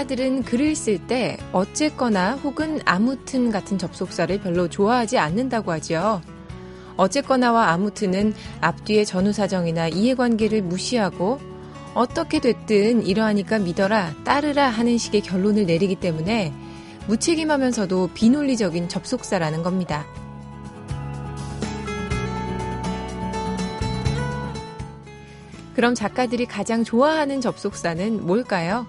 작가들은 글을 쓸 때 어쨌거나 혹은 아무튼 같은 접속사를 별로 좋아하지 않는다고 하지요. 어쨌거나와 아무튼은 앞뒤의 전후 사정이나 이해관계를 무시하고 어떻게 됐든 이러하니까 믿어라, 따르라 하는 식의 결론을 내리기 때문에 무책임하면서도 비논리적인 접속사라는 겁니다. 그럼 작가들이 가장 좋아하는 접속사는 뭘까요?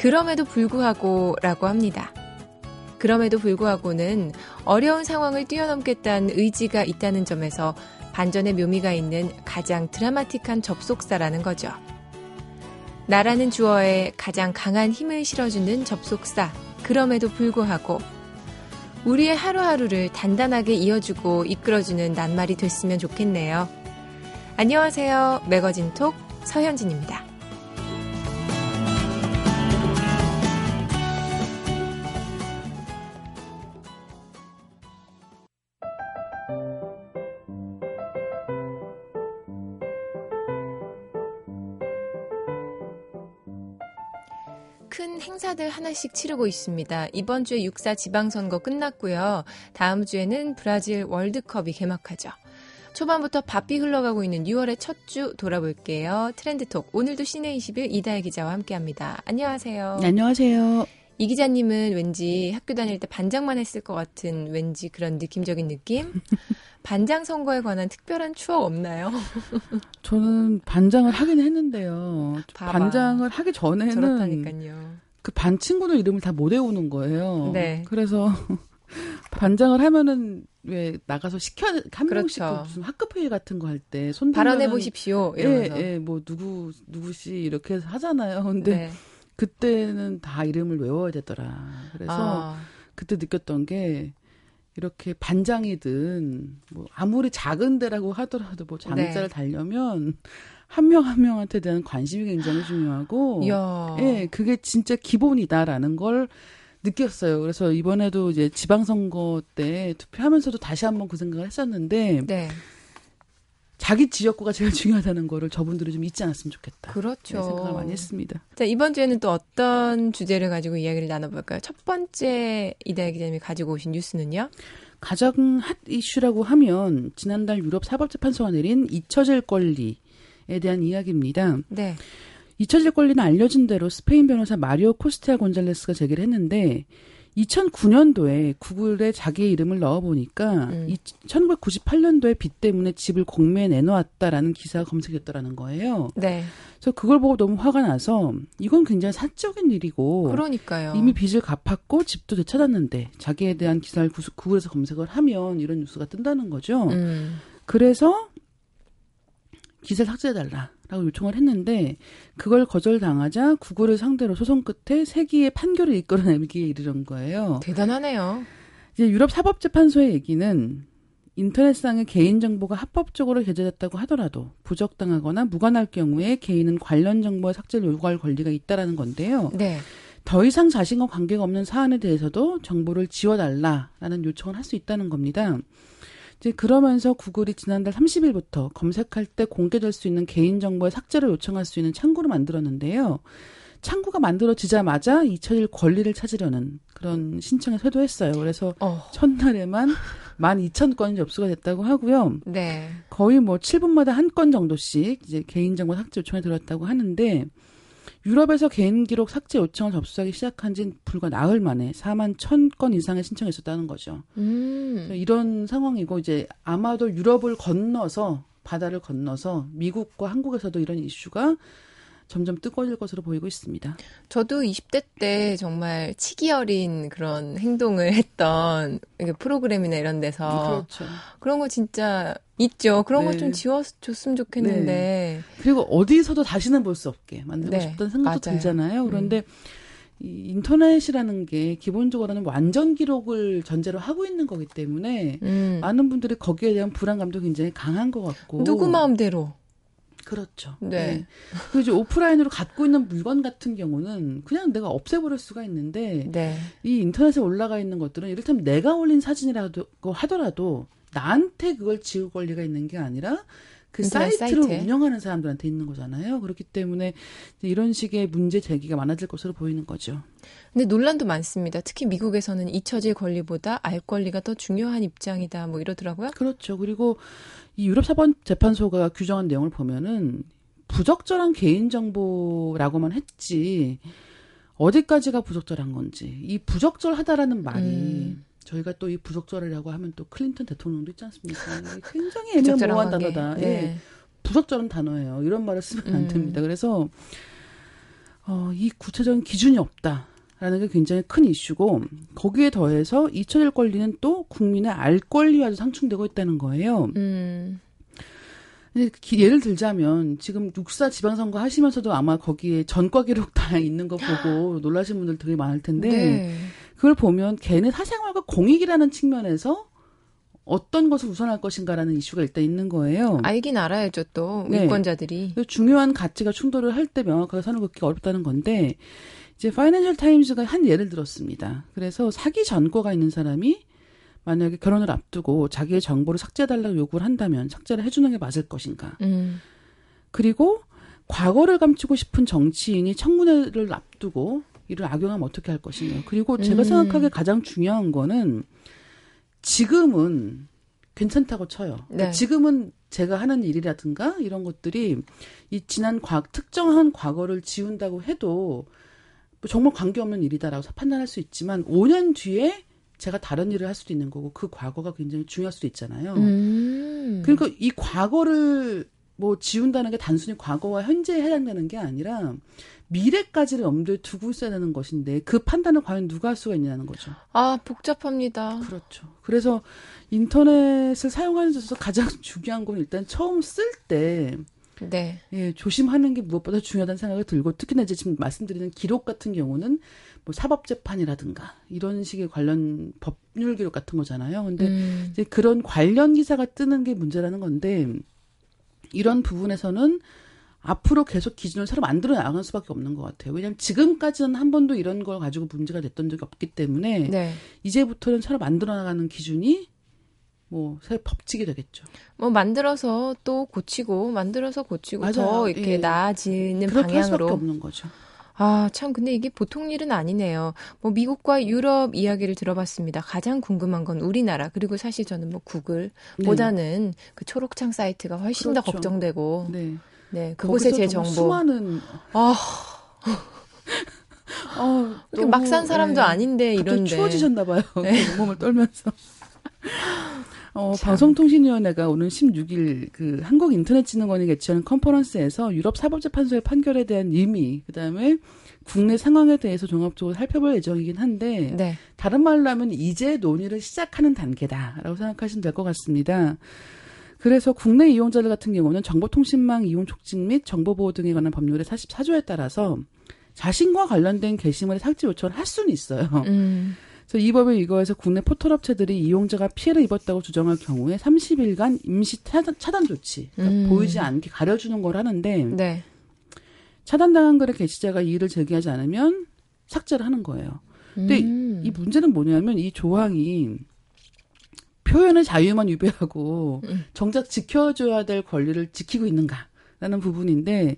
그럼에도 불구하고 라고 합니다. 그럼에도 불구하고는 어려운 상황을 뛰어넘겠다는 의지가 있다는 점에서 반전의 묘미가 있는 가장 드라마틱한 접속사라는 거죠. 나라는 주어에 가장 강한 힘을 실어주는 접속사, 그럼에도 불구하고 우리의 하루하루를 단단하게 이어주고 이끌어주는 낱말이 됐으면 좋겠네요. 안녕하세요. 매거진 톡 서현진입니다. 행사들 하나씩 치르고 있습니다. 이번 주에 6사 지방선거 끝났고요. 다음 주에는 브라질 월드컵이 개막하죠. 초반부터 바삐 흘러가고 있는 6월의 첫 주 돌아볼게요. 트렌드톡. 오늘도 시내 21 이다혜 기자와 함께 합니다. 안녕하세요. 네, 안녕하세요. 이 기자님은 왠지 학교 다닐 때 반장만 했을 것 같은 왠지 그런 느낌적인 느낌? 반장 선거에 관한 특별한 추억 없나요? 저는 반장을 하긴 했는데요. 반장을 하기 전에는 저렇다니까요. 그 반 친구들 이름을 다 못 외우는 거예요. 네. 그래서 반장을 하면은 왜 나가서 시켜 한 명씩 그렇죠. 그 무슨 학급 회의 같은 거 할 때 손 발언해 보십시오. 예, 이러면서. 예, 뭐 누구 누구 씨 이렇게 해서 하잖아요. 근데 네. 그때는 다 이름을 외워야 되더라. 그래서 아, 그때 느꼈던 게 이렇게 반장이든 뭐 아무리 작은 데라고 하더라도 뭐 장자를 네. 달려면 한 명 한 명한테 대한 관심이 굉장히 중요하고 이야. 예, 그게 진짜 기본이다라는 걸 느꼈어요. 그래서 이번에도 이제 지방선거 때 투표하면서도 다시 한번 그 생각을 했었는데 네. 자기 지역구가 제일 중요하다는 거를 저분들이 좀 잊지 않았으면 좋겠다. 그렇죠. 네, 생각을 많이 했습니다. 자, 이번 주에는 또 어떤 주제를 가지고 이야기를 나눠볼까요? 첫 번째 이다혜 기자님이 가지고 오신 뉴스는요? 가장 핫 이슈라고 하면 지난달 유럽 사법재판소가 내린 잊혀질 권리에 대한 이야기입니다. 네. 잊혀질 권리는 알려진 대로 스페인 변호사 마리오 코스테아 곤잘레스가 제기를 했는데 2009년도에 구글에 자기의 이름을 넣어보니까 음. 1998년도에 빚 때문에 집을 공매에 내놓았다라는 기사가 검색됐더라는 거예요. 네. 그래서 그걸 보고 너무 화가 나서 이건 굉장히 사적인 일이고 그러니까요. 이미 빚을 갚았고 집도 되찾았는데 자기에 대한 기사를 구- 구글에서 검색을 하면 이런 뉴스가 뜬다는 거죠. 음. 그래서 기사를 삭제해달라라고 요청을 했는데 그걸 거절당하자 구글을 상대로 소송 끝에 세기의 판결을 이끌어내기에 이르는 거예요. 대단하네요. 이제 유럽 사법재판소의 얘기는 인터넷상의 개인정보가 합법적으로 게재됐다고 하더라도 부적당하거나 무관할 경우에 개인은 관련 정보의 삭제를 요구할 권리가 있다라는 건데요. 네. 더 이상 자신과 관계가 없는 사안에 대해서도 정보를 지워달라라는 요청을 할 수 있다는 겁니다. 이제 그러면서 구글이 지난달 30일부터 검색할 때 공개될 수 있는 개인정보의 삭제를 요청할 수 있는 창구를 만들었는데요. 창구가 만들어지자마자 잊혀질 권리를 찾으려는 그런 신청에 쇄도했어요. 그래서 어. 첫날에만 12,000건이 접수가 됐다고 하고요. 네. 거의 뭐 7분마다 한 건 정도씩 이제 개인정보 삭제 요청이 들어왔다고 하는데 유럽에서 개인 기록 삭제 요청을 접수하기 시작한 지 불과 나흘 만에 4만 1,000건 이상의 신청이 있었다는 거죠. 음. 이런 상황이고 이제 아마도 유럽을 건너서 바다를 건너서 미국과 한국에서도 이런 이슈가 점점 뜨거워질 것으로 보이고 있습니다. 저도 20대 때 정말 치기 어린 그런 행동을 했던 프로그램이나 이런 데서 그렇죠. 그런 거 진짜 있죠. 그런 거 네. 좀 지워줬으면 좋겠는데. 그리고 어디서도 다시는 볼 수 없게 만들고 네, 싶다는 생각도 맞아요. 음. 들잖아요. 그런데 이 인터넷이라는 게 기본적으로는 완전 기록을 전제로 하고 있는 거기 때문에 음. 많은 분들이 거기에 대한 불안감도 굉장히 강한 것 같고 누구 마음대로. 그렇죠. 네. 그리고 이제 오프라인으로 갖고 있는 물건 같은 경우는 그냥 내가 없애버릴 수가 있는데 네. 이 인터넷에 올라가 있는 것들은 이를테면 내가 올린 사진이라고 하더라도 나한테 그걸 지울 권리가 있는 게 아니라 그 사이트를 사이트에. 운영하는 사람들한테 있는 거잖아요. 그렇기 때문에 이런 식의 문제 제기가 많아질 것으로 보이는 거죠. 근데 논란도 많습니다. 특히 미국에서는 잊혀질 권리보다 알 권리가 더 중요한 입장이다. 뭐 이러더라고요. 그렇죠. 그리고 이 유럽 사법 재판소가 규정한 내용을 보면은 부적절한 개인 정보라고만 했지 어디까지가 부적절한 건지 이 부적절하다라는 말이 음. 저희가 또 이 부적절하려고 하면 또 클린턴 대통령도 있지 않습니까? 굉장히 애매모호한. 단어다. 예. 네. 부적절한 단어예요. 이런 말을 쓰면 안 음. 됩니다. 그래서 어, 이 구체적인 기준이 없다 라는 게 굉장히 큰 이슈고 거기에 더해서 잊혀질 권리는 또 국민의 알 권리와도 상충되고 있다는 거예요. 음. 예를 들자면 지금 육사 지방선거 하시면서도 아마 거기에 전과 기록 다 있는 거 보고 놀라신 분들 되게 많을 텐데 네. 그걸 보면 걔는 사생활과 공익이라는 측면에서 어떤 것을 우선할 것인가라는 이슈가 일단 있는 거예요. 알긴 알아야죠 또 네. 유권자들이. 그 중요한 가치가 충돌을 할 때 명확하게 선을 긋기가 어렵다는 건데 이제 파이낸셜 타임즈가 한 예를 들었습니다. 그래서 사기 전과가 있는 사람이 만약에 결혼을 앞두고 자기의 정보를 삭제해달라고 요구를 한다면 삭제를 해주는 게 맞을 것인가? 음. 그리고 과거를 감추고 싶은 정치인이 청문회를 앞두고 이를 악용하면 어떻게 할 것이냐. 그리고 제가 음. 생각하기에 가장 중요한 거는 지금은 괜찮다고 쳐요. 그러니까 네. 지금은 제가 하는 일이라든가 이런 것들이 이 지난 과, 특정한 과거를 지운다고 해도 뭐 정말 관계없는 일이다라고 판단할 수 있지만 5년 뒤에 제가 다른 일을 할 수도 있는 거고 그 과거가 굉장히 중요할 수도 있잖아요. 음. 그러니까 이 과거를 뭐 지운다는 게 단순히 과거와 현재에 해당되는 게 아니라 미래까지를 염두에 두고 있어야 되는 것인데 그 판단을 과연 누가 할 수가 있냐는 거죠. 아 복잡합니다. 그렇죠. 그래서 인터넷을 사용하는 데 있어서 가장 중요한 건 일단 처음 쓸때 네. 예, 조심하는 게 무엇보다 중요하다는 생각이 들고 특히나 이제 지금 말씀드리는 기록 같은 경우는 뭐 사법 재판이라든가 이런 식의 관련 법률 기록 같은 거잖아요. 근데 음. 이제 그런 관련 기사가 뜨는 게 문제라는 건데 이런 부분에서는 앞으로 계속 기준을 새로 만들어 나갈 수밖에 없는 것 같아요. 왜냐하면 지금까지는 한 번도 이런 걸 가지고 문제가 됐던 적이 없기 때문에 네. 이제부터는 새로 만들어 나가는 기준이 뭐 새 법칙이 되겠죠. 뭐 만들어서 또 고치고 만들어서 고치고 맞아요. 더 이렇게 예. 나아지는 그렇게 할 수밖에 방향으로 없는 거죠. 아, 참, 근데 이게 보통 일은 아니네요. 뭐, 미국과 유럽 이야기를 들어봤습니다. 가장 궁금한 건 우리나라, 그리고 사실 저는 뭐, 구글, 네. 보다는 그 초록창 사이트가 훨씬 더 그렇죠. 걱정되고, 네. 네, 그곳에 제 정보. 수많은 아, 어, 이렇게 막산 사람도 아닌데, 갑자기 이런데. 추워지셨나 봐요. 네. 몸을 떨면서. 어, 참. 방송통신위원회가 오는 16일 그 한국인터넷진흥원이 개최하는 컨퍼런스에서 유럽 사법재판소의 판결에 대한 의미, 그다음에 국내 상황에 대해서 종합적으로 살펴볼 예정이긴 한데 네. 다른 말로 하면 이제 논의를 시작하는 단계다라고 생각하시면 될 것 같습니다. 그래서 국내 이용자들 같은 경우는 정보통신망 이용 촉진 및 정보보호 등에 관한 법률의 44조에 따라서 자신과 관련된 게시물의 삭제 요청을 할 수는 있어요. 음, 그래서 이 법에 의거해서 국내 포털업체들이 이용자가 피해를 입었다고 주장할 경우에 30일간 임시 차단, 차단 조치, 그러니까 음. 보이지 않게 가려주는 걸 하는데 네. 차단당한 글의 게시자가 이의를 제기하지 않으면 삭제를 하는 거예요. 근데 음. 이 문제는 뭐냐면 이 조항이 표현의 자유만 유배하고 음. 정작 지켜줘야 될 권리를 지키고 있는가라는 부분인데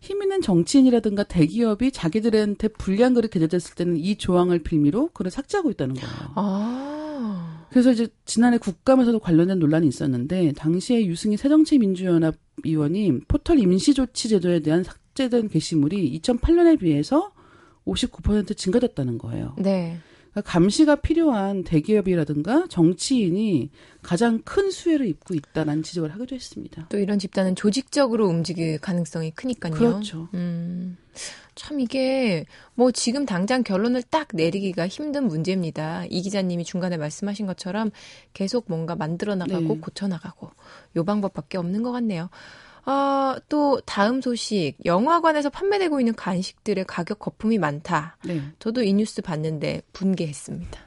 힘 있는 정치인이라든가 대기업이 자기들한테 불리한 글이 게재됐을 때는 이 조항을 빌미로 글을 삭제하고 있다는 거예요. 아, 그래서 이제 지난해 국감에서도 관련된 논란이 있었는데 당시에 유승희 새정치민주연합 의원이 포털 임시조치 제도에 대한 삭제된 게시물이 2008년에 비해서 59% 증가됐다는 거예요. 네. 그러니까 감시가 필요한 대기업이라든가 정치인이 가장 큰 수혜를 입고 있다는 지적을 하기도 했습니다. 또 이런 집단은 조직적으로 움직일 가능성이 크니까요. 그렇죠. 음, 참 이게 뭐 지금 당장 결론을 딱 내리기가 힘든 문제입니다. 이 기자님이 중간에 말씀하신 것처럼 계속 뭔가 만들어 나가고 네. 고쳐 나가고 요 방법밖에 없는 것 같네요. 아, 또 다음 소식. 영화관에서 판매되고 있는 간식들의 가격 거품이 많다. 네. 저도 이 뉴스 봤는데 분개했습니다.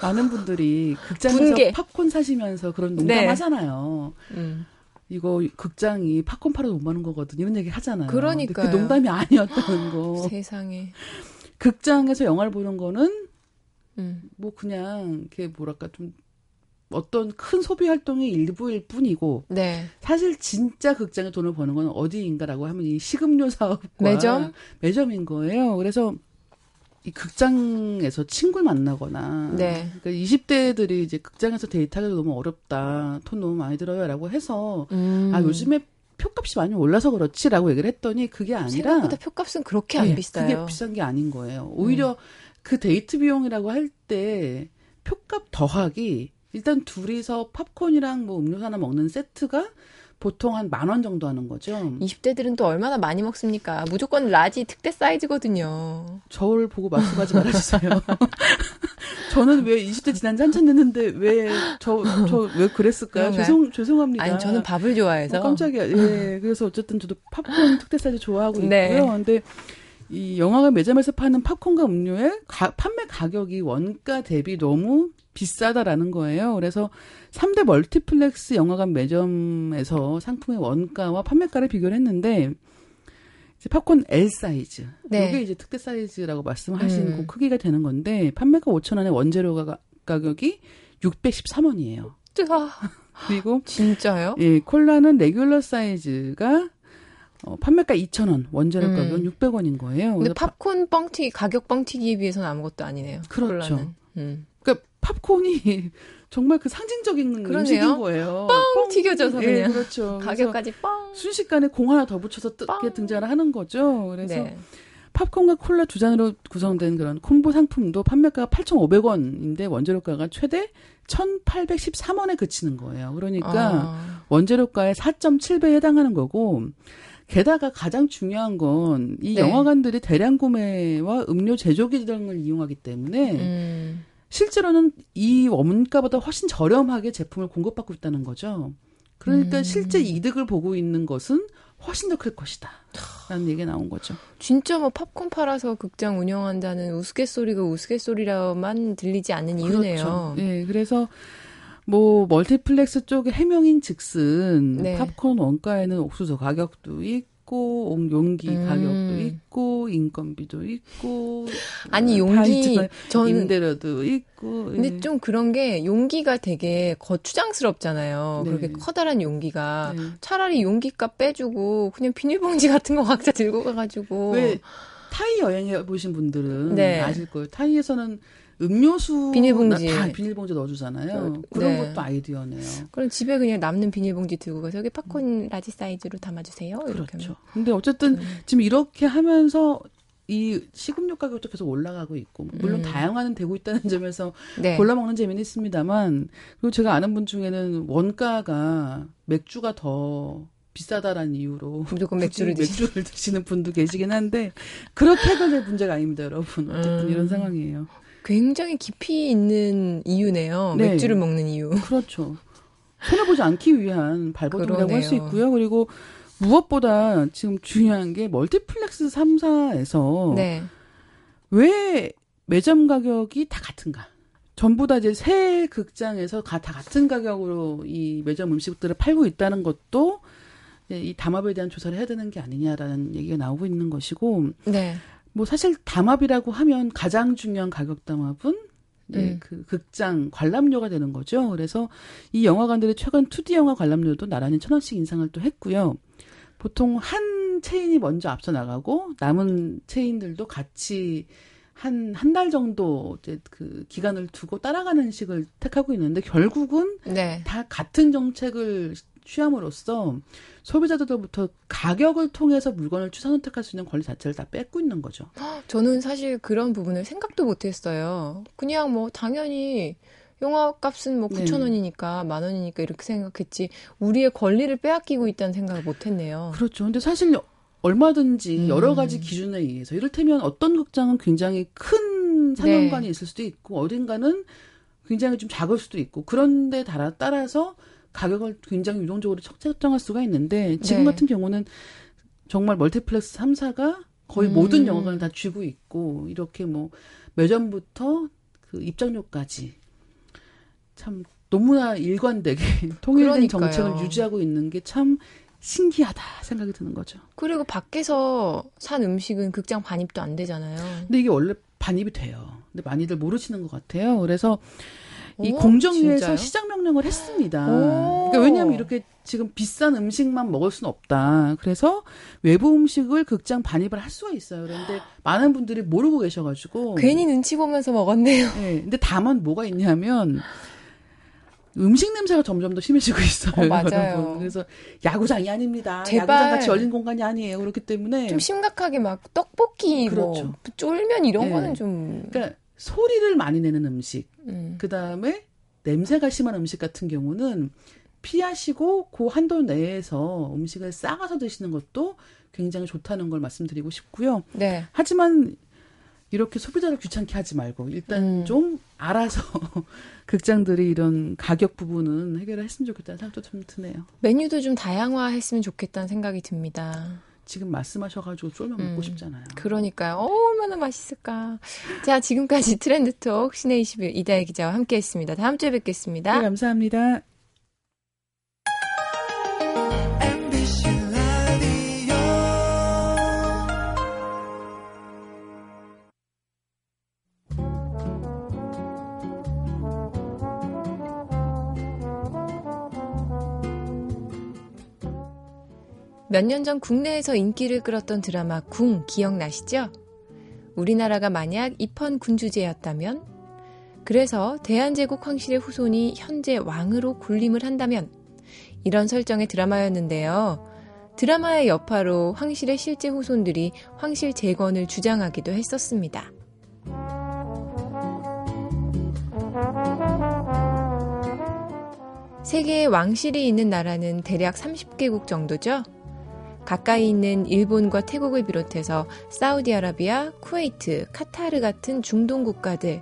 많은 분들이 극장에서 분개. 팝콘 사시면서 그런 네. 농담하잖아요. 음. 이거 극장이 팝콘 팔아도 못 마는 거거든 이런 얘기 하잖아요. 그러니까요. 근데 그 농담이 아니었다는 거. 세상에. 극장에서 영화를 보는 거는 음. 뭐 그냥 이렇게 뭐랄까 좀 어떤 큰 소비 활동의 일부일 뿐이고 네. 사실 진짜 극장에 돈을 버는 건 어디인가라고 하면 이 식음료 사업과 매점? 매점인 거예요. 그래서 이 극장에서 친구를 만나거나 네. 그러니까 20대들이 이제 극장에서 데이트하기도 너무 어렵다. 돈 너무 많이 들어요라고 해서 음. 아 요즘에 표값이 많이 올라서 그렇지라고 얘기를 했더니 그게 아니라 생각보다 표값은 그렇게 안 네, 비싸요. 그게 비싼 게 아닌 거예요. 오히려 그 데이트 비용이라고 할 때 표값 더하기 일단 둘이서 팝콘이랑 뭐 음료수 하나 먹는 세트가 보통 한 만 원 정도 하는 거죠. 20대들은 또 얼마나 많이 먹습니까? 무조건 large 특대 사이즈거든요. 저를 보고 말씀하지 말아주세요. 저는 왜 20대 지난 지 한참 됐는데 왜 저 저 왜 그랬을까요? 죄송 죄송합니다. 아니 저는 밥을 좋아해서 어, 깜짝이야. 예. 그래서 어쨌든 저도 팝콘 특대 사이즈 좋아하고 네. 있고요. 근데 이 영화관 매점에서 파는 팝콘과 음료의 가- 판매 가격이 원가 대비 너무 비싸다라는 거예요. 그래서 3대 멀티플렉스 영화관 매점에서 상품의 원가와 판매가를 비교를 했는데 이제 팝콘 L 사이즈. 네. 이게 이제 특대 사이즈라고 말씀하신 음. 그 크기가 되는 건데 판매가 5천 원에 원재료 가, 가격이 613원이에요. 뜨아, 그리고 진짜요? 예, 콜라는 레귤러 사이즈가 어, 판매가 2,000원, 원재료 음. 가격은 600원인 거예요. 근데 파- 뻥튀기 가격 뻥튀기에 비해서는 아무것도 아니네요. 그렇죠. 음. 그러니까 팝콘이 정말 그 상징적인 그러네요. 음식인 거예요. 뻥 튀겨져서 예, 그냥. 그렇죠. 그래서 가격까지 뻥. 순식간에 공 하나 더 붙여서 뜨게 빵. 등장을 하는 거죠. 그래서 네. 팝콘과 콜라 두 잔으로 구성된 그런 콤보 상품도 판매가가 8,500원인데 원재료가가 최대 1,813원에 그치는 거예요. 그러니까 아, 원재료가의 4.7배에 해당하는 거고 게다가 가장 중요한 건 이 네. 영화관들이 대량 구매와 음료 제조기 등을 이용하기 때문에 음. 실제로는 이 원가보다 훨씬 저렴하게 제품을 공급받고 있다는 거죠. 그러니까 음. 실제 이득을 보고 있는 것은 훨씬 더 클 것이다. 라는 얘기가 나온 거죠. 진짜 뭐 팝콘 팔아서 극장 운영한다는 우스갯소리가 우스갯소리로만 들리지 않는 이유네요. 그렇죠. 예, 그래서 뭐 멀티플렉스 쪽의 해명인 즉슨 네. 팝콘 원가에는 옥수수 가격도 있고 옥- 용기 음. 가격도 있고 인건비도 있고 아니 다 용기 저는 임대료도 있고 근데 예. 좀 그런 게 용기가 되게 거추장스럽잖아요. 네. 그렇게 커다란 용기가 네. 차라리 용기값 빼주고 그냥 비닐봉지 같은 거 각자 들고 가가지고 왜 타이 여행해 보신 분들은 네. 아실 거예요. 타이에서는 음료수 비닐봉지. 다 비닐봉지 넣어주잖아요. 네. 그런 네. 것도 아이디어네요. 그럼 집에 그냥 남는 비닐봉지 들고 가서 여기 팝콘 라지 사이즈로 담아주세요. 그렇죠. 근데 어쨌든 음. 지금 이렇게 하면서 이 식음료 가격도 계속 올라가고 있고 물론 음. 다양화는 되고 있다는 점에서 네. 골라 먹는 재미는 있습니다만 그리고 제가 아는 분 중에는 원가가 맥주가 더 비싸다라는 이유로 무조건 맥주를. 맥주를 드시는 분도 계시긴 한데 그렇게 해결될 문제가 아닙니다, 여러분. 어쨌든 음. 이런 상황이에요. 굉장히 깊이 있는 이유네요. 네. 맥주를 먹는 이유. 그렇죠. 손해보지 않기 위한 발버둥이라고 할 수. 있고요. 그리고 무엇보다 지금 중요한 게 멀티플렉스 3사에서 네. 왜 매점 가격이 다 같은가? 전부 다 이제 새 극장에서 가- 다 같은 가격으로 이 매점 음식들을 팔고 있다는 것도 이 담합에 대한 조사를 해야 되는 게 아니냐라는 얘기가 나오고 있는 것이고 네. 뭐 사실 담합이라고 하면 가장 중요한 가격 담합은 이제 음. 그 극장 관람료가 되는 거죠. 그래서 이 영화관들이 최근 2D 영화 관람료도 나란히 천 원씩 인상을 또 했고요. 보통 한 체인이 먼저 앞서 나가고 남은 체인들도 같이 한 한 달 정도 이제 그 기간을 두고 따라가는 식을 택하고 있는데 결국은 네. 다 같은 정책을 취함으로써 소비자들로부터 가격을 통해서 물건을 취사 선택할 수 있는 권리 자체를 다 뺏고 있는 거죠. 저는 사실 그런 부분을 생각도 못 했어요. 그냥 뭐 당연히 영화 값은 뭐 네. 9천 원이니까 만 원이니까 이렇게 생각했지 우리의 권리를 빼앗기고 있다는 생각을 못 했네요. 그렇죠. 근데 사실 얼마든지 음. 여러 가지 기준에 의해서 이를테면 어떤 극장은 굉장히 큰 상영관이 네. 있을 수도 있고 어딘가는 굉장히 좀 작을 수도 있고 그런데 따라 따라서 가격을 굉장히 유동적으로 책정할 수가 있는데 지금 네. 같은 경우는 정말 멀티플렉스 3사가 거의 음. 모든 영화관을 다 쥐고 있고 이렇게 뭐 매점부터 그 입장료까지 참 너무나 일관되게 통일된 그러니까요. 정책을 유지하고 있는 게 참 신기하다 생각이 드는 거죠. 그리고 밖에서 산 음식은 극장 반입도 안 되잖아요. 근데 이게 원래 반입이 돼요. 근데 많이들 모르시는 것 같아요. 그래서 이 오, 공정위에서 진짜요? 시장 명령을 했습니다. 오. 그러니까 왜냐하면 이렇게 지금 비싼 음식만 먹을 수는 없다. 그래서 외부 음식을 극장 반입을 할 수가 있어요. 그런데 많은 분들이 모르고 계셔가지고 괜히 눈치 보면서 먹었네요. 네, 근데 다만 뭐가 있냐면 음식 냄새가 점점 더 심해지고 있어요. 어, 맞아요. 여러분. 그래서 야구장이 아닙니다. 제발. 야구장 같이 열린 공간이 아니에요. 그렇기 때문에 좀 심각하게 막 떡볶이, 그렇죠. 뭐 쫄면 이런 네. 거는 좀. 그러니까 소리를 많이 내는 음식, 음. 그 다음에 냄새가 심한 음식 같은 경우는 피하시고 그 한도 내에서 음식을 싸가서 드시는 것도 굉장히 좋다는 걸 말씀드리고 싶고요. 네. 하지만 이렇게 소비자를 귀찮게 하지 말고 일단 음. 좀 알아서 극장들이 이런 가격 부분은 해결을 했으면 좋겠다는 생각도 좀 드네요. 메뉴도 좀 다양화했으면 좋겠다는 생각이 듭니다. 지금 말씀하셔가지고 쫄면 음. 먹고 싶잖아요. 그러니까요. 어, 얼마나 맛있을까. 자, 지금까지 트렌드톡 신의 21 이다혜 기자와 함께 했습니다. 다음 주에 뵙겠습니다. 네, 감사합니다. 몇 년 전 국내에서 인기를 끌었던 드라마 궁 기억나시죠? 우리나라가 만약 입헌 군주제였다면, 그래서 대한제국 황실의 후손이 현재 왕으로 군림을 한다면, 이런 설정의 드라마였는데요. 드라마의 여파로 황실의 실제 후손들이 황실 재건을 주장하기도 했었습니다. 세계에 왕실이 있는 나라는 대략 30개국 정도죠. 가까이 있는 일본과 태국을 비롯해서 사우디아라비아, 쿠웨이트, 카타르 같은 중동 국가들,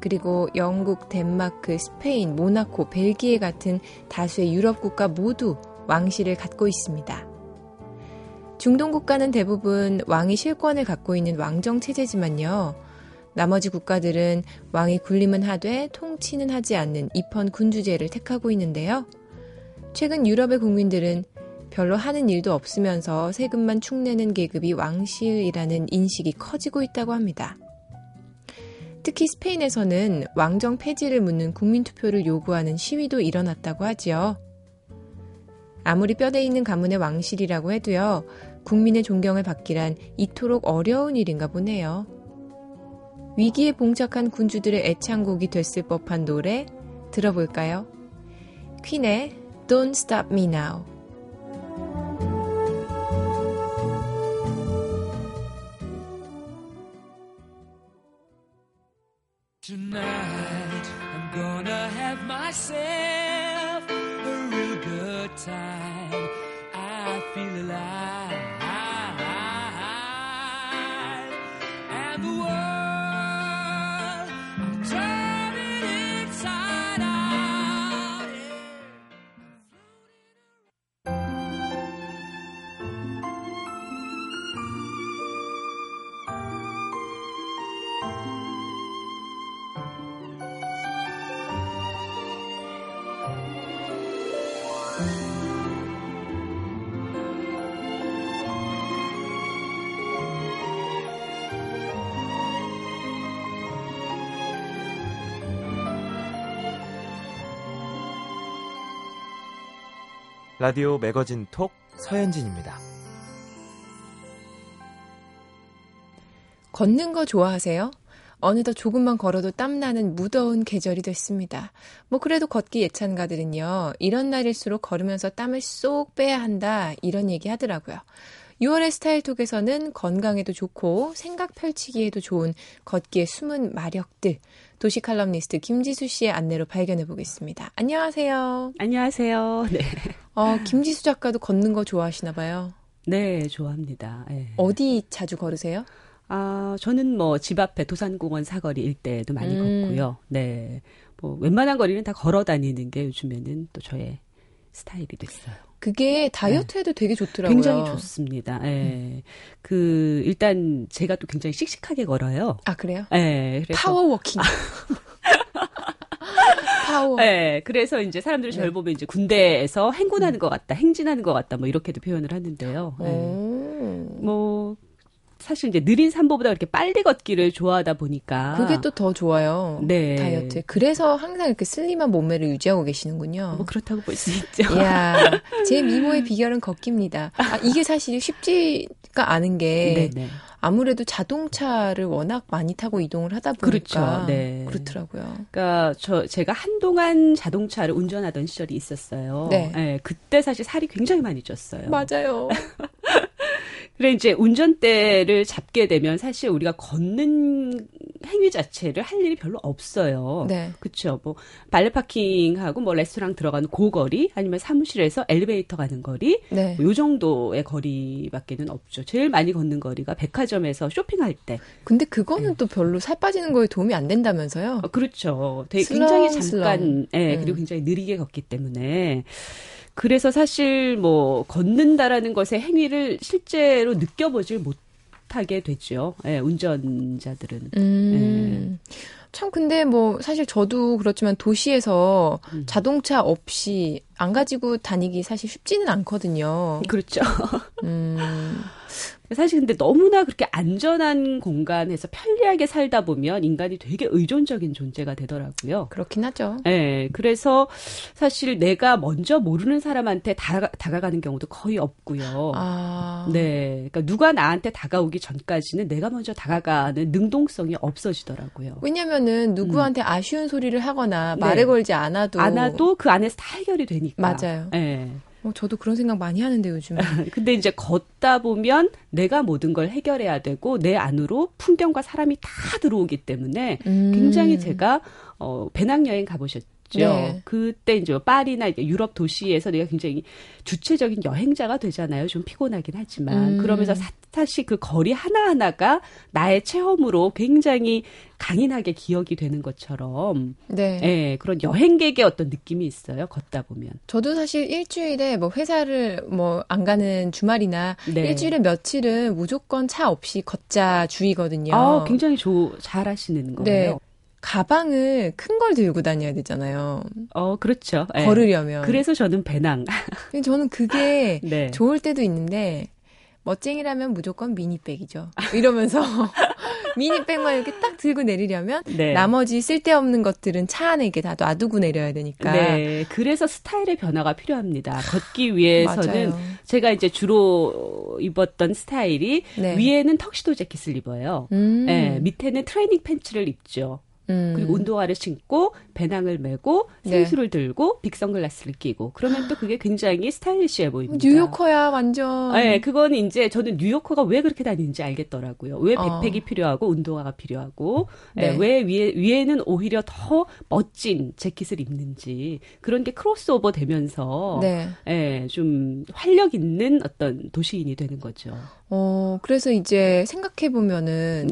그리고 영국, 덴마크, 스페인, 모나코, 벨기에 같은 다수의 유럽 국가 모두 왕실을 갖고 있습니다. 중동 국가는 대부분 왕이 실권을 갖고 있는 왕정 체제지만요. 나머지 국가들은 왕이 군림은 하되 통치는 하지 않는 입헌 군주제를 택하고 있는데요. 최근 유럽의 국민들은 별로 하는 일도 없으면서 세금만 축내는 계급이 왕실이라는 인식이 커지고 있다고 합니다. 특히 스페인에서는 왕정 폐지를 묻는 국민투표를 요구하는 시위도 일어났다고 하지요. 아무리 뼈대 있는 가문의 왕실이라고 해도요, 국민의 존경을 받기란 이토록 어려운 일인가 보네요. 위기에 봉착한 군주들의 애창곡이 됐을 법한 노래 들어볼까요? 퀸의 Don't Stop Me Now. Tonight I'm gonna have myself a real good time. I feel alive. And the world 라디오 매거진 톡 서현진입니다. 걷는 거 좋아하세요? 어느덧 조금만 걸어도 땀나는 무더운 계절이 됐습니다. 뭐 그래도 걷기 예찬가들은요. 이런 날일수록 걸으면서 땀을 쏙 빼야 한다. 이런 얘기 하더라고요. 6월의 스타일톡에서는 건강에도 좋고 생각 펼치기에도 좋은 걷기의 숨은 마력들 도시 칼럼니스트 김지수 씨의 안내로 발견해 보겠습니다. 안녕하세요. 안녕하세요. 네. 어, 김지수 작가도 걷는 거 좋아하시나 봐요. 네, 좋아합니다. 예. 어디 자주 걸으세요? 아, 저는 뭐 집 앞에 도산공원 사거리 일대도 많이 음. 걷고요. 네. 뭐 웬만한 거리는 다 걸어 다니는 게 요즘에는 또 저의 스타일이 됐어요. 그게 다이어트에도 되게 좋더라고요. 굉장히 좋습니다. 예. 그 일단 제가 또 굉장히 씩씩하게 걸어요. 아, 그래요? 예. 그래서 파워워킹. 파워. 네, 그래서 이제 사람들이 저를 네. 보면 이제 군대에서 행군하는 것 같다, 행진하는 것 같다, 뭐 이렇게도 표현을 하는데요. 예. 오. 뭐 사실 이제 느린 산보보다 그렇게 빨리 걷기를 좋아하다 보니까 그게 또 더 좋아요. 네. 다이어트. 그래서 항상 이렇게 슬림한 몸매를 유지하고 계시는군요. 뭐 그렇다고 볼 수 있죠. 이야, 제 미모의 비결은 걷기입니다. 아, 이게 사실 쉽지가 않은 게 네네. 아무래도 자동차를 워낙 많이 타고 이동을 하다 보니까 그렇죠. 네. 그렇더라고요. 그러니까 저 제가 한동안 자동차를 운전하던 시절이 있었어요. 네. 예, 그때 사실 살이 굉장히 많이 쪘어요. 맞아요. 그래 이제 운전대를 잡게 되면 사실 우리가 걷는 행위 자체를 할 일이 별로 없어요. 네. 그렇죠. 뭐 발레 파킹하고 뭐 레스토랑 들어가는 고거리 아니면 사무실에서 엘리베이터 가는 거리 네. 뭐 요 정도의 거리밖에는 없죠. 제일 많이 걷는 거리가 백화점에서 쇼핑할 때. 근데 그거는 또 별로 살 빠지는 거에 도움이 안 된다면서요? 어, 그렇죠. 되게 굉장히 슬렁슬렁. 잠깐, 예, 음. 그리고 굉장히 느리게 걷기 때문에. 그래서 사실 뭐 걷는다라는 것의 행위를 실제로 느껴보질 못 하게 되죠. 예, 운전자들은. 음. 참 근데 뭐 사실 저도 그렇지만 도시에서 음. 자동차 없이 안 가지고 다니기 사실 쉽지는 않거든요. 그렇죠. 음. 사실 근데 너무나 그렇게 안전한 공간에서 편리하게 살다 보면 인간이 되게 의존적인 존재가 되더라고요. 그렇긴 하죠. 예, 그래서 사실 내가 먼저 모르는 사람한테 다가, 다가가는 경우도 거의 없고요. 아. 네. 그러니까 누가 나한테 다가오기 전까지는 내가 먼저 다가가는 능동성이 없어지더라고요. 왜냐면은 누구한테 아쉬운 소리를 하거나 네. 말을 걸지 않아도 안아도 그 안에서 다 해결이 되니까. 맞아요. 예. 어, 저도 그런 생각 많이 하는데 요즘에. 근데 이제 걷다 보면 내가 모든 걸 해결해야 되고 내 안으로 풍경과 사람이 다 들어오기 때문에 음. 굉장히 제가 어 배낭 여행 가보셨 죠. 네. 그때 이제 파리나 이제 유럽 도시에서 내가 굉장히 주체적인 여행자가 되잖아요. 좀 피곤하긴 하지만 음. 그러면서 사, 사실 그 거리 하나 하나가 나의 체험으로 굉장히 강인하게 기억이 되는 것처럼 네. 예, 그런 여행객의 어떤 느낌이 있어요. 걷다 보면. 저도 사실 일주일에 뭐 회사를 뭐 안 가는 주말이나 네. 일주일에 며칠은 무조건 차 없이 걷자 주의거든요. 아, 굉장히 조, 잘 하시는 거예요. 네. 가방을 큰 걸 들고 다녀야 되잖아요. 어, 그렇죠. 예. 걸으려면. 그래서 저는 배낭. 저는 그게 네. 좋을 때도 있는데 멋쟁이라면 무조건 미니백이죠. 이러면서 미니백만 이렇게 딱 들고 내리려면 네. 나머지 쓸데없는 것들은 차 안에 이렇게 다 놔두고 내려야 되니까. 네. 그래서 스타일의 변화가 필요합니다. 걷기 위해서는. 제가 이제 주로 입었던 스타일이 네. 위에는 턱시도 재킷을 입어요. 음. 예, 밑에는 트레이닝 팬츠를 입죠. 음. 그리고 운동화를 신고 배낭을 메고 네. 생수를 들고 빅 선글라스를 끼고 그러면 또 그게 굉장히 스타일리시해 보입니다. 뉴요커야 완전. 네, 그건 이제 저는 뉴요커가 왜 그렇게 다니는지 알겠더라고요. 왜 어. 백팩이 필요하고 운동화가 필요하고 네. 예, 왜 위에 위에는 오히려 더 멋진 재킷을 입는지 그런 게 크로스오버 되면서 네. 예, 좀 활력 있는 어떤 도시인이 되는 거죠. 어, 그래서 이제 생각해 보면은.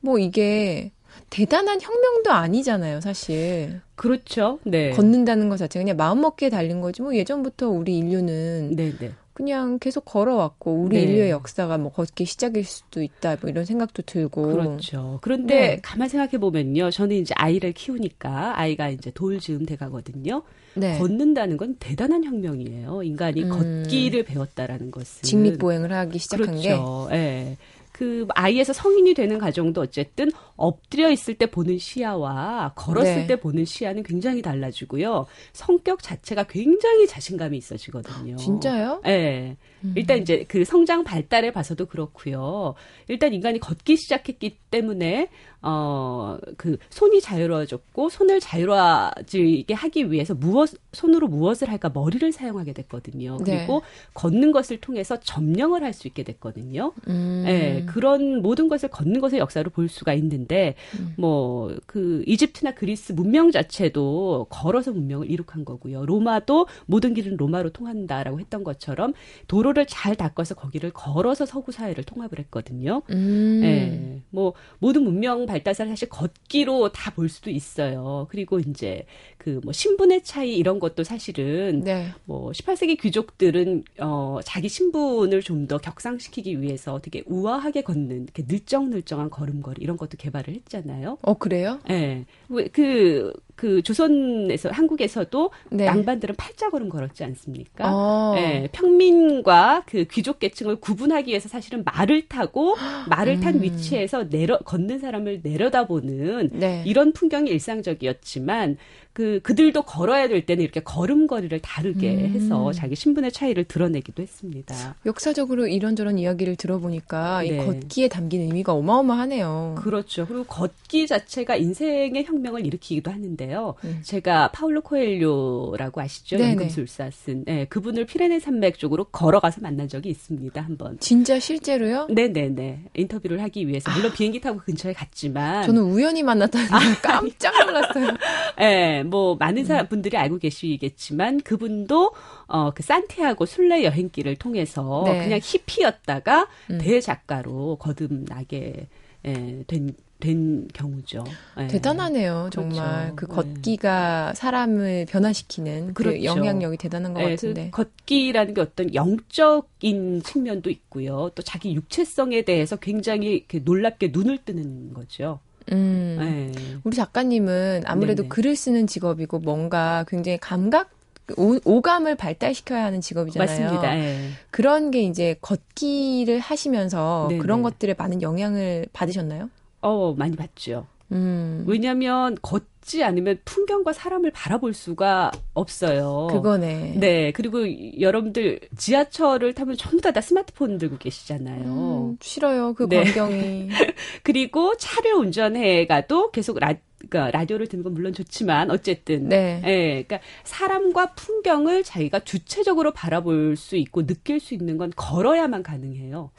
뭐 이게 대단한 혁명도 아니잖아요, 사실. 그렇죠. 네. 걷는다는 것 자체가 그냥 마음먹기에 달린 거지. 뭐 예전부터 우리 인류는 네 네. 그냥 계속 걸어왔고 우리 네. 인류의 역사가 뭐 걷기 시작일 수도 있다. 뭐 이런 생각도 들고. 그렇죠. 그런데 네. 가만 생각해 보면요. 저는 이제 아이를 키우니까 아이가 이제 돌 즈음 돼 가거든요. 네. 걷는다는 건 대단한 혁명이에요. 인간이 음. 걷기를 배웠다라는 것은 직립보행을 하기 시작한 게. 그렇죠. 예. 그 아이에서 성인이 되는 과정도 어쨌든 엎드려 있을 때 보는 시야와 걸었을 네. 때 보는 시야는 굉장히 달라지고요. 성격 자체가 굉장히 자신감이 있어지거든요. 진짜요? 예. 음. 일단 이제 그 성장 발달을 봐서도 그렇고요. 일단 인간이 걷기 시작했기 때문에 어 그 손이 자유로워졌고 손을 자유로워지게 하기 위해서 무엇 손으로 무엇을 할까 머리를 사용하게 됐거든요. 네. 그리고 걷는 것을 통해서 점령을 할 수 있게 됐거든요. 음. 예, 그런 모든 것을 걷는 것의 역사를 볼 수가 있는데, 음. 뭐, 그, 이집트나 그리스 문명 자체도 걸어서 문명을 이룩한 거고요. 로마도 모든 길은 로마로 통한다라고 했던 것처럼 도로 를 잘 닦아서 거기를 걸어서 서구 사회를 통합을 했거든요. 음. 예, 뭐, 모든 문명 발달사를 사실 걷기로 다 볼 수도 있어요. 그리고 이제 그 뭐 신분의 차이 이런 것도 사실은 네. 뭐 18세기 귀족들은 어 자기 신분을 좀 더 격상시키기 위해서 되게 우아하게 걷는 이렇게 늘정늘정한 걸음걸이 이런 것도 개발을 했잖아요. 어, 그래요? 예. 왜그그 조선에서 한국에서도 네. 양반들은 팔자걸음 걸었지 않습니까? 어. 예, 평민과 그 귀족 계층을 구분하기 위해서 사실은 말을 타고 말을 탄 음. 위치에서 내려 걷는 사람을 내려다보는 네. 이런 풍경이 일상적이었지만 그 그들도 걸어야 될 때는 이렇게 걸음걸이를 다르게 음. 해서 자기 신분의 차이를 드러내기도 했습니다. 역사적으로 이런저런 이야기를 들어보니까 이 네. 걷기에 담긴 의미가 어마어마하네요. 그렇죠. 그리고 걷기 자체가 인생의 혁명을 일으키기도 하는데요. 음. 제가 파울로 코엘료라고 아시죠? 네네. 연금술사 쓴 예, 그분을 피레네 산맥 쪽으로 걸어가서 만난 적이 있습니다. 한번. 진짜 실제로요? 네네네. 인터뷰를 하기 위해서. 물론 비행기 타고 근처에 갔지만. 아. 저는 우연히 만났다는 게 깜짝 놀랐어요. 예, 뭐, 음. 많은 사람, 분들이 알고 계시겠지만, 그분도, 어, 그 산티아고 순례 여행길을 통해서 네. 그냥 히피였다가 음. 대작가로 거듭나게, 예, 된, 된 경우죠. 예. 대단하네요, 정말. 그렇죠. 그 네. 걷기가 사람을 변화시키는 그 그렇죠. 영향력이 대단한 것 예, 같은데. 걷기라는 게 어떤 영적인 측면도 있고요. 또 자기 육체성에 대해서 굉장히 그 놀랍게 눈을 뜨는 거죠. 음. 예. 우리 작가님은 아무래도 네네. 글을 쓰는 직업이고 뭔가 굉장히 감각 오, 오감을 발달시켜야 하는 직업이잖아요. 맞습니다. 예. 그런 게 이제 걷기를 하시면서 네네. 그런 것들에 많은 영향을 받으셨나요? 어, 많이 봤죠. 음. 왜냐하면 걷 지 않으면 풍경과 사람을 바라볼 수가 없어요. 그거네. 네, 그리고 여러분들 지하철을 타면 전부 다, 다 스마트폰 들고 계시잖아요. 음, 싫어요. 그 네. 광경이. 그리고 차를 운전해 가도 계속 라, 그러니까 라디오를 듣는 건 물론 좋지만 어쨌든 네. 예, 그러니까 사람과 풍경을 자기가 주체적으로 바라볼 수 있고 느낄 수 있는 건 걸어야만 가능해요.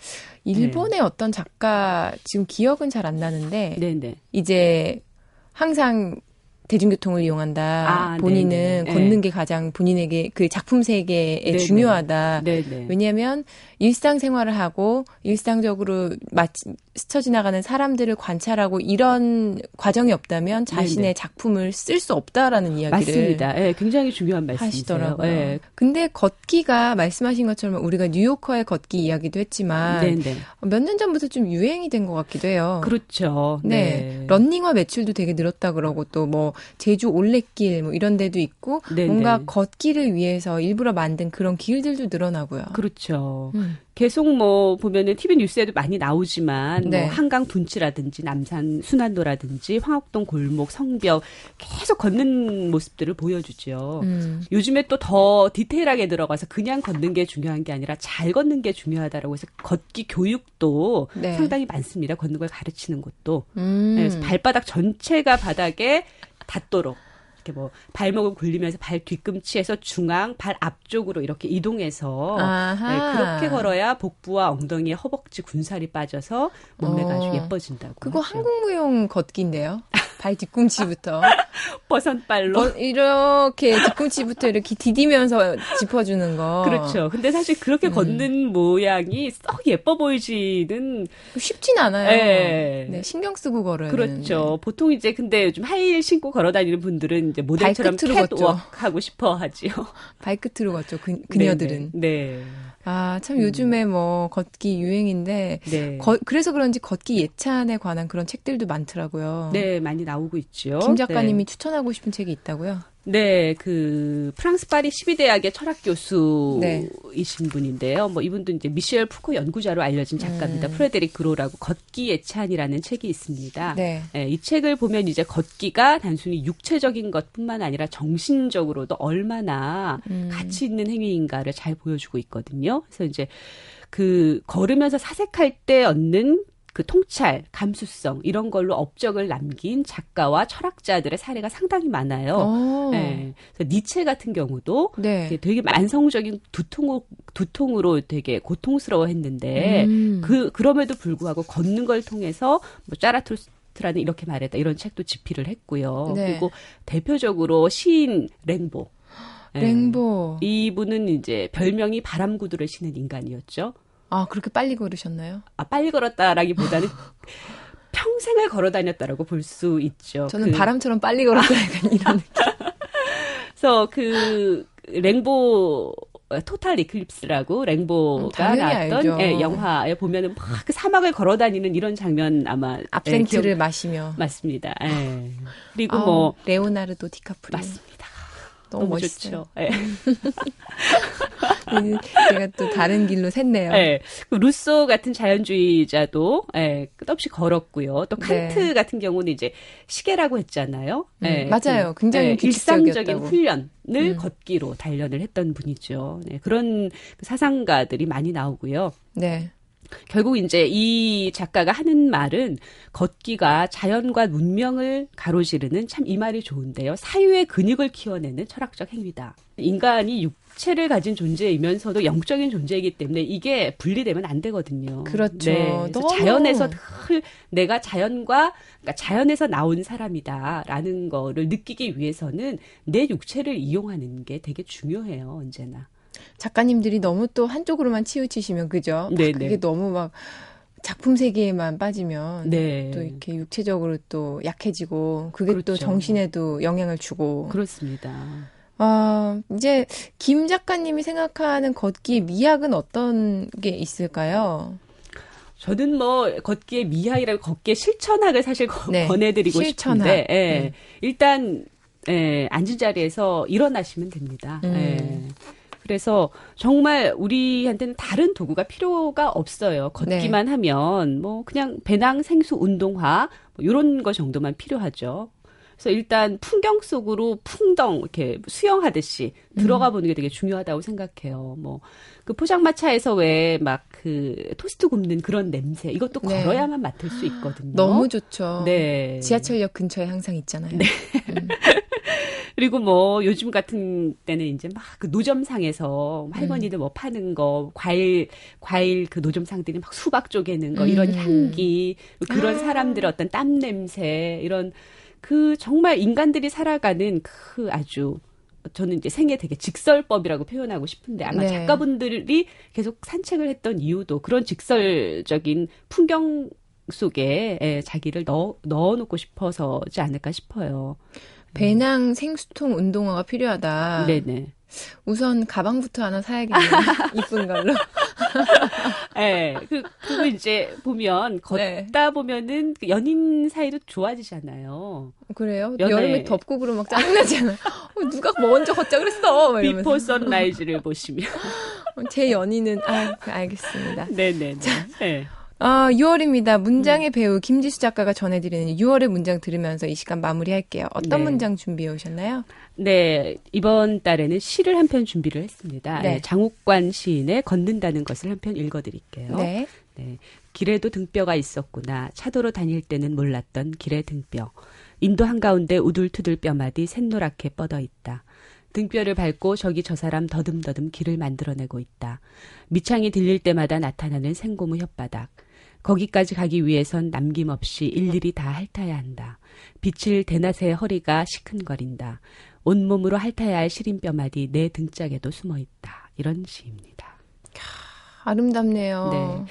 일본의 어떤 작가 지금 기억은 잘 안 나는데 네, 네. 이제 항상 대중교통을 이용한다. 아, 본인은 네네. 걷는 네. 게 가장 본인에게 그 작품 세계에 네네. 중요하다. 네, 네. 왜냐하면 일상생활을 하고 일상적으로 마치 스쳐 지나가는 사람들을 관찰하고 이런 과정이 없다면 자신의 네네. 작품을 쓸 수 없다라는 이야기를 맞습니다. 예, 굉장히 중요한 말씀이세요. 하시더라고요. 예. 근데 걷기가 말씀하신 것처럼 우리가 뉴요커의 걷기 이야기도 했지만 네, 네. 몇년 전부터 좀 유행이 된 것 같기도 해요. 그렇죠. 네. 런닝화 매출도 되게 늘었다 그러고 또뭐 제주 올레길 뭐 이런 데도 있고 네, 뭔가 네. 걷기를 위해서 일부러 만든 그런 길들도 늘어나고요. 그렇죠. 음. 계속 뭐 보면은 TV 뉴스에도 많이 나오지만 네. 뭐 한강 둔치라든지 남산 순환도라든지 황학동 골목 성벽 계속 걷는 모습들을 보여주죠. 음. 요즘에 또 더 디테일하게 들어가서 그냥 걷는 게 중요한 게 아니라 잘 걷는 게 중요하다라고 해서 걷기 교육도 네. 상당히 많습니다. 걷는 걸 가르치는 것도. 음. 네, 그래서 발바닥 전체가 바닥에 닿도록 이렇게 뭐 발목을 굴리면서 발 뒤꿈치에서 중앙, 발 앞쪽으로 이렇게 이동해서. 네, 그렇게 걸어야 복부와 엉덩이에 허벅지 군살이 빠져서 몸매가 아주 어. 예뻐진다고. 그거 하죠. 한국무용 걷기인데요. 발 뒤꿈치부터 버선발로. 뭐 이렇게 뒤꿈치부터 이렇게 디디면서 짚어주는 거. 그렇죠. 근데 사실 그렇게 음. 걷는 모양이 썩 예뻐 보이지는 쉽진 않아요. 예. 네, 신경 쓰고 걸어요. 그렇죠. 보통 이제 근데 요즘 하이힐 신고 걸어 다니는 분들은 이제 모델처럼. 캣워크 하고 싶어 하지요. 발끝으로 걷죠. 그, 그녀들은. 네. 아, 참 음. 요즘에 뭐 걷기 유행인데 네. 네. 거- 그래서 그런지 걷기 예찬에 관한 그런 책들도 많더라고요. 네, 많이 나오고 있죠. 김 작가님이 네. 추천하고 싶은 책이 있다고요? 네, 그 프랑스 파리 12대학의 철학 교수이신 네. 분인데요. 뭐 이분도 이제 미셸 푸코 연구자로 알려진 작가입니다. 음. 프레데릭 그로라고 걷기 예찬이라는 책이 있습니다. 네. 예, 이 책을 보면 이제 걷기가 단순히 육체적인 것뿐만 아니라 정신적으로도 얼마나 음. 가치 있는 행위인가를 잘 보여주고 있거든요. 그래서 이제 그 걸으면서 사색할 때 얻는 그 통찰, 감수성 이런 걸로 업적을 남긴 작가와 철학자들의 사례가 상당히 많아요. 그래서 니체 같은 경우도 네. 되게 만성적인 두통 두통으로 되게 고통스러워했는데 음. 그 그럼에도 불구하고 걷는 걸 통해서 뭐 짜라투스트라는 이렇게 말했다 이런 책도 집필을 했고요. 네. 그리고 대표적으로 시인 랭보. 예. 랭보. 이분은 이제 별명이 바람구두를 신은 인간이었죠. 아, 그렇게 빨리 걸으셨나요? 아 빨리 걸었다라기보다는 평생을 걸어 다녔다라고 볼 수 있죠. 저는 그- 바람처럼 빨리 걸었다 약간 이런 느낌. 그래서 그 랭보 어, 토탈 이클립스라고 랭보가 음, 나왔던. 예, 영화에 보면은 막 그 사막을 걸어 다니는 이런 장면 아마 예, 압생트를 기억- 마시며. 맞습니다. 예. 그리고 아우, 뭐 레오나르도 디카프리오. 맞습니다. 너무, 너무 멋있어요. 좋죠. 예. 음, 제가 또 다른 길로 샜네요. 예. 그 루소 같은 자연주의자도 예, 끝없이 걸었고요. 또 칸트 네. 같은 경우는 이제 시계라고 했잖아요. 음, 예, 맞아요. 그, 굉장히. 일상적인 훈련을 음. 걷기로 단련을 했던 분이죠. 네, 그런 사상가들이 많이 나오고요. 네. 결국 이제 이 작가가 하는 말은 걷기가 자연과 문명을 가로지르는 참 이 말이 좋은데요. 사유의 근육을 키워내는 철학적 행위다. 인간이 육체를 가진 존재이면서도 영적인 존재이기 때문에 이게 분리되면 안 되거든요. 그렇죠. 그래서 너무- 자연에서 늘 내가 자연과 그러니까 자연에서 나온 사람이다라는 거를 느끼기 위해서는 내 육체를 이용하는 게 되게 중요해요. 언제나. 작가님들이 너무 또 한쪽으로만 치우치시면 그죠? 막 네네. 그게 너무 막 작품 세계에만 빠지면 네. 또 이렇게 육체적으로 또 약해지고 그게 또 그렇죠. 정신에도 영향을 주고 그렇습니다. 아 이제 김 작가님이 생각하는 걷기 미학은 어떤 게 있을까요? 저는 뭐 걷기의 미학이라고 걷기의 실천학을 사실 거- 네, 권해드리고 실천학. 싶은데 예. 음. 일단 예, 앉은 자리에서 일어나시면 됩니다. 음. 예. 그래서 정말 우리한테는 다른 도구가 필요가 없어요. 걷기만 네. 하면 뭐 그냥 배낭 생수 운동화 뭐 이런 거 정도만 필요하죠. 그래서 일단 풍경 속으로 풍덩 이렇게 수영하듯이 음. 들어가 보는 게 되게 중요하다고 생각해요. 뭐 그 포장마차에서 왜 막 그 토스트 굽는 그런 냄새 이것도 네. 걸어야만 맡을 수 있거든요. 너무 좋죠. 네. 지하철역 근처에 항상 있잖아요. 그리고 뭐 요즘 같은 때는 이제 막 그 노점상에서 할머니들 뭐 파는 거 과일 과일 그 노점상들이 막 수박 쪼개는 거 이런 음. 향기 그런 아. 사람들의 어떤 땀 냄새 이런 그 정말 인간들이 살아가는 그 아주 저는 이제 생애 되게 직설법이라고 표현하고 싶은데 아마 네. 작가분들이 계속 산책을 했던 이유도 그런 직설적인 풍경 속에 예, 자기를 넣어 넣어놓고 싶어서지 않을까 싶어요. 배낭 생수통 운동화가 필요하다. 네네. 우선 가방부터 하나 사야겠네요. 이쁜 걸로. 예. 그, 그리고 이제 보면, 걷다 네. 보면은 그 연인 사이도 좋아지잖아요. 그래요? 연애. 여름에 덥고 그러면 막 짜증나잖아. 어, 누가 먼저 걷자 그랬어? 비포 선라이즈를 보시면. 제 연인은 아 알겠습니다. 네네네. 네. 아 6월입니다. 문장의 음. 배우 김지수 작가가 전해드리는 6월의 문장 들으면서 이 시간 마무리할게요. 어떤 네. 문장 준비해 오셨나요? 네, 이번 달에는 시를 한 편 준비를 했습니다. 네. 예, 장욱관 시인의 걷는다는 것을 한 편 읽어드릴게요. 네. 네. 길에도 등뼈가 있었구나. 차도로 다닐 때는 몰랐던 길의 등뼈. 인도 한가운데 우둘투둘 뼈마디 샛노랗게 뻗어 있다. 등뼈를 밟고 저기 저 사람 더듬더듬 길을 만들어내고 있다. 밑창이 들릴 때마다 나타나는 생고무 혓바닥. 거기까지 가기 위해선 남김없이 일일이 다 핥아야 한다. 빛을 대낮에 허리가 시큰거린다. 온몸으로 핥아야 할 시린뼈마디 내 등짝에도 숨어 있다. 이런 시입니다. 아름답네요. 네.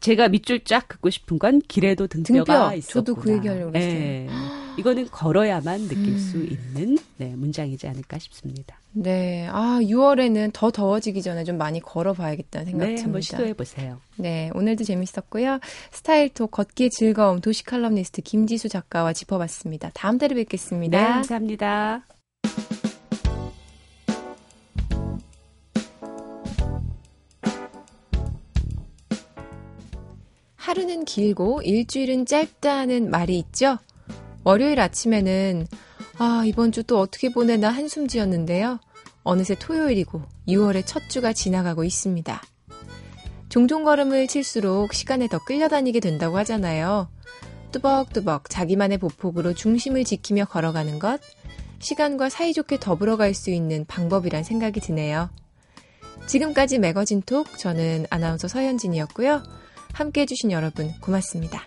제가 밑줄 쫙 긋고 싶은 건 길에도 등뼈가 등뼈. 있었구나. 저도 그 얘기하려고 그랬어요. 네. 이거는 걸어야만 느낄 음. 수 있는 네, 문장이지 않을까 싶습니다. 네. 아 6월에는 더 더워지기 전에 좀 많이 걸어봐야겠다는 생각 네, 듭니다. 한번 시도해 보세요. 네, 오늘도 재밌었고요. 스타일톡 걷기의 즐거움 도시 칼럼니스트 김지수 작가와 짚어봤습니다. 다음 달에 네, 뵙겠습니다. 감사합니다. 하루는 길고 일주일은 짧다는 말이 있죠? 월요일 아침에는 아, 이번 주 또 어떻게 보내나 한숨 지었는데요. 어느새 토요일이고 6월의 첫 주가 지나가고 있습니다. 종종 걸음을 칠수록 시간에 더 끌려다니게 된다고 하잖아요. 뚜벅뚜벅 자기만의 보폭으로 중심을 지키며 걸어가는 것, 시간과 사이좋게 더불어갈 수 있는 방법이란 생각이 드네요. 지금까지 매거진 톡, 저는 아나운서 서현진이었고요. 함께 해주신 여러분 고맙습니다.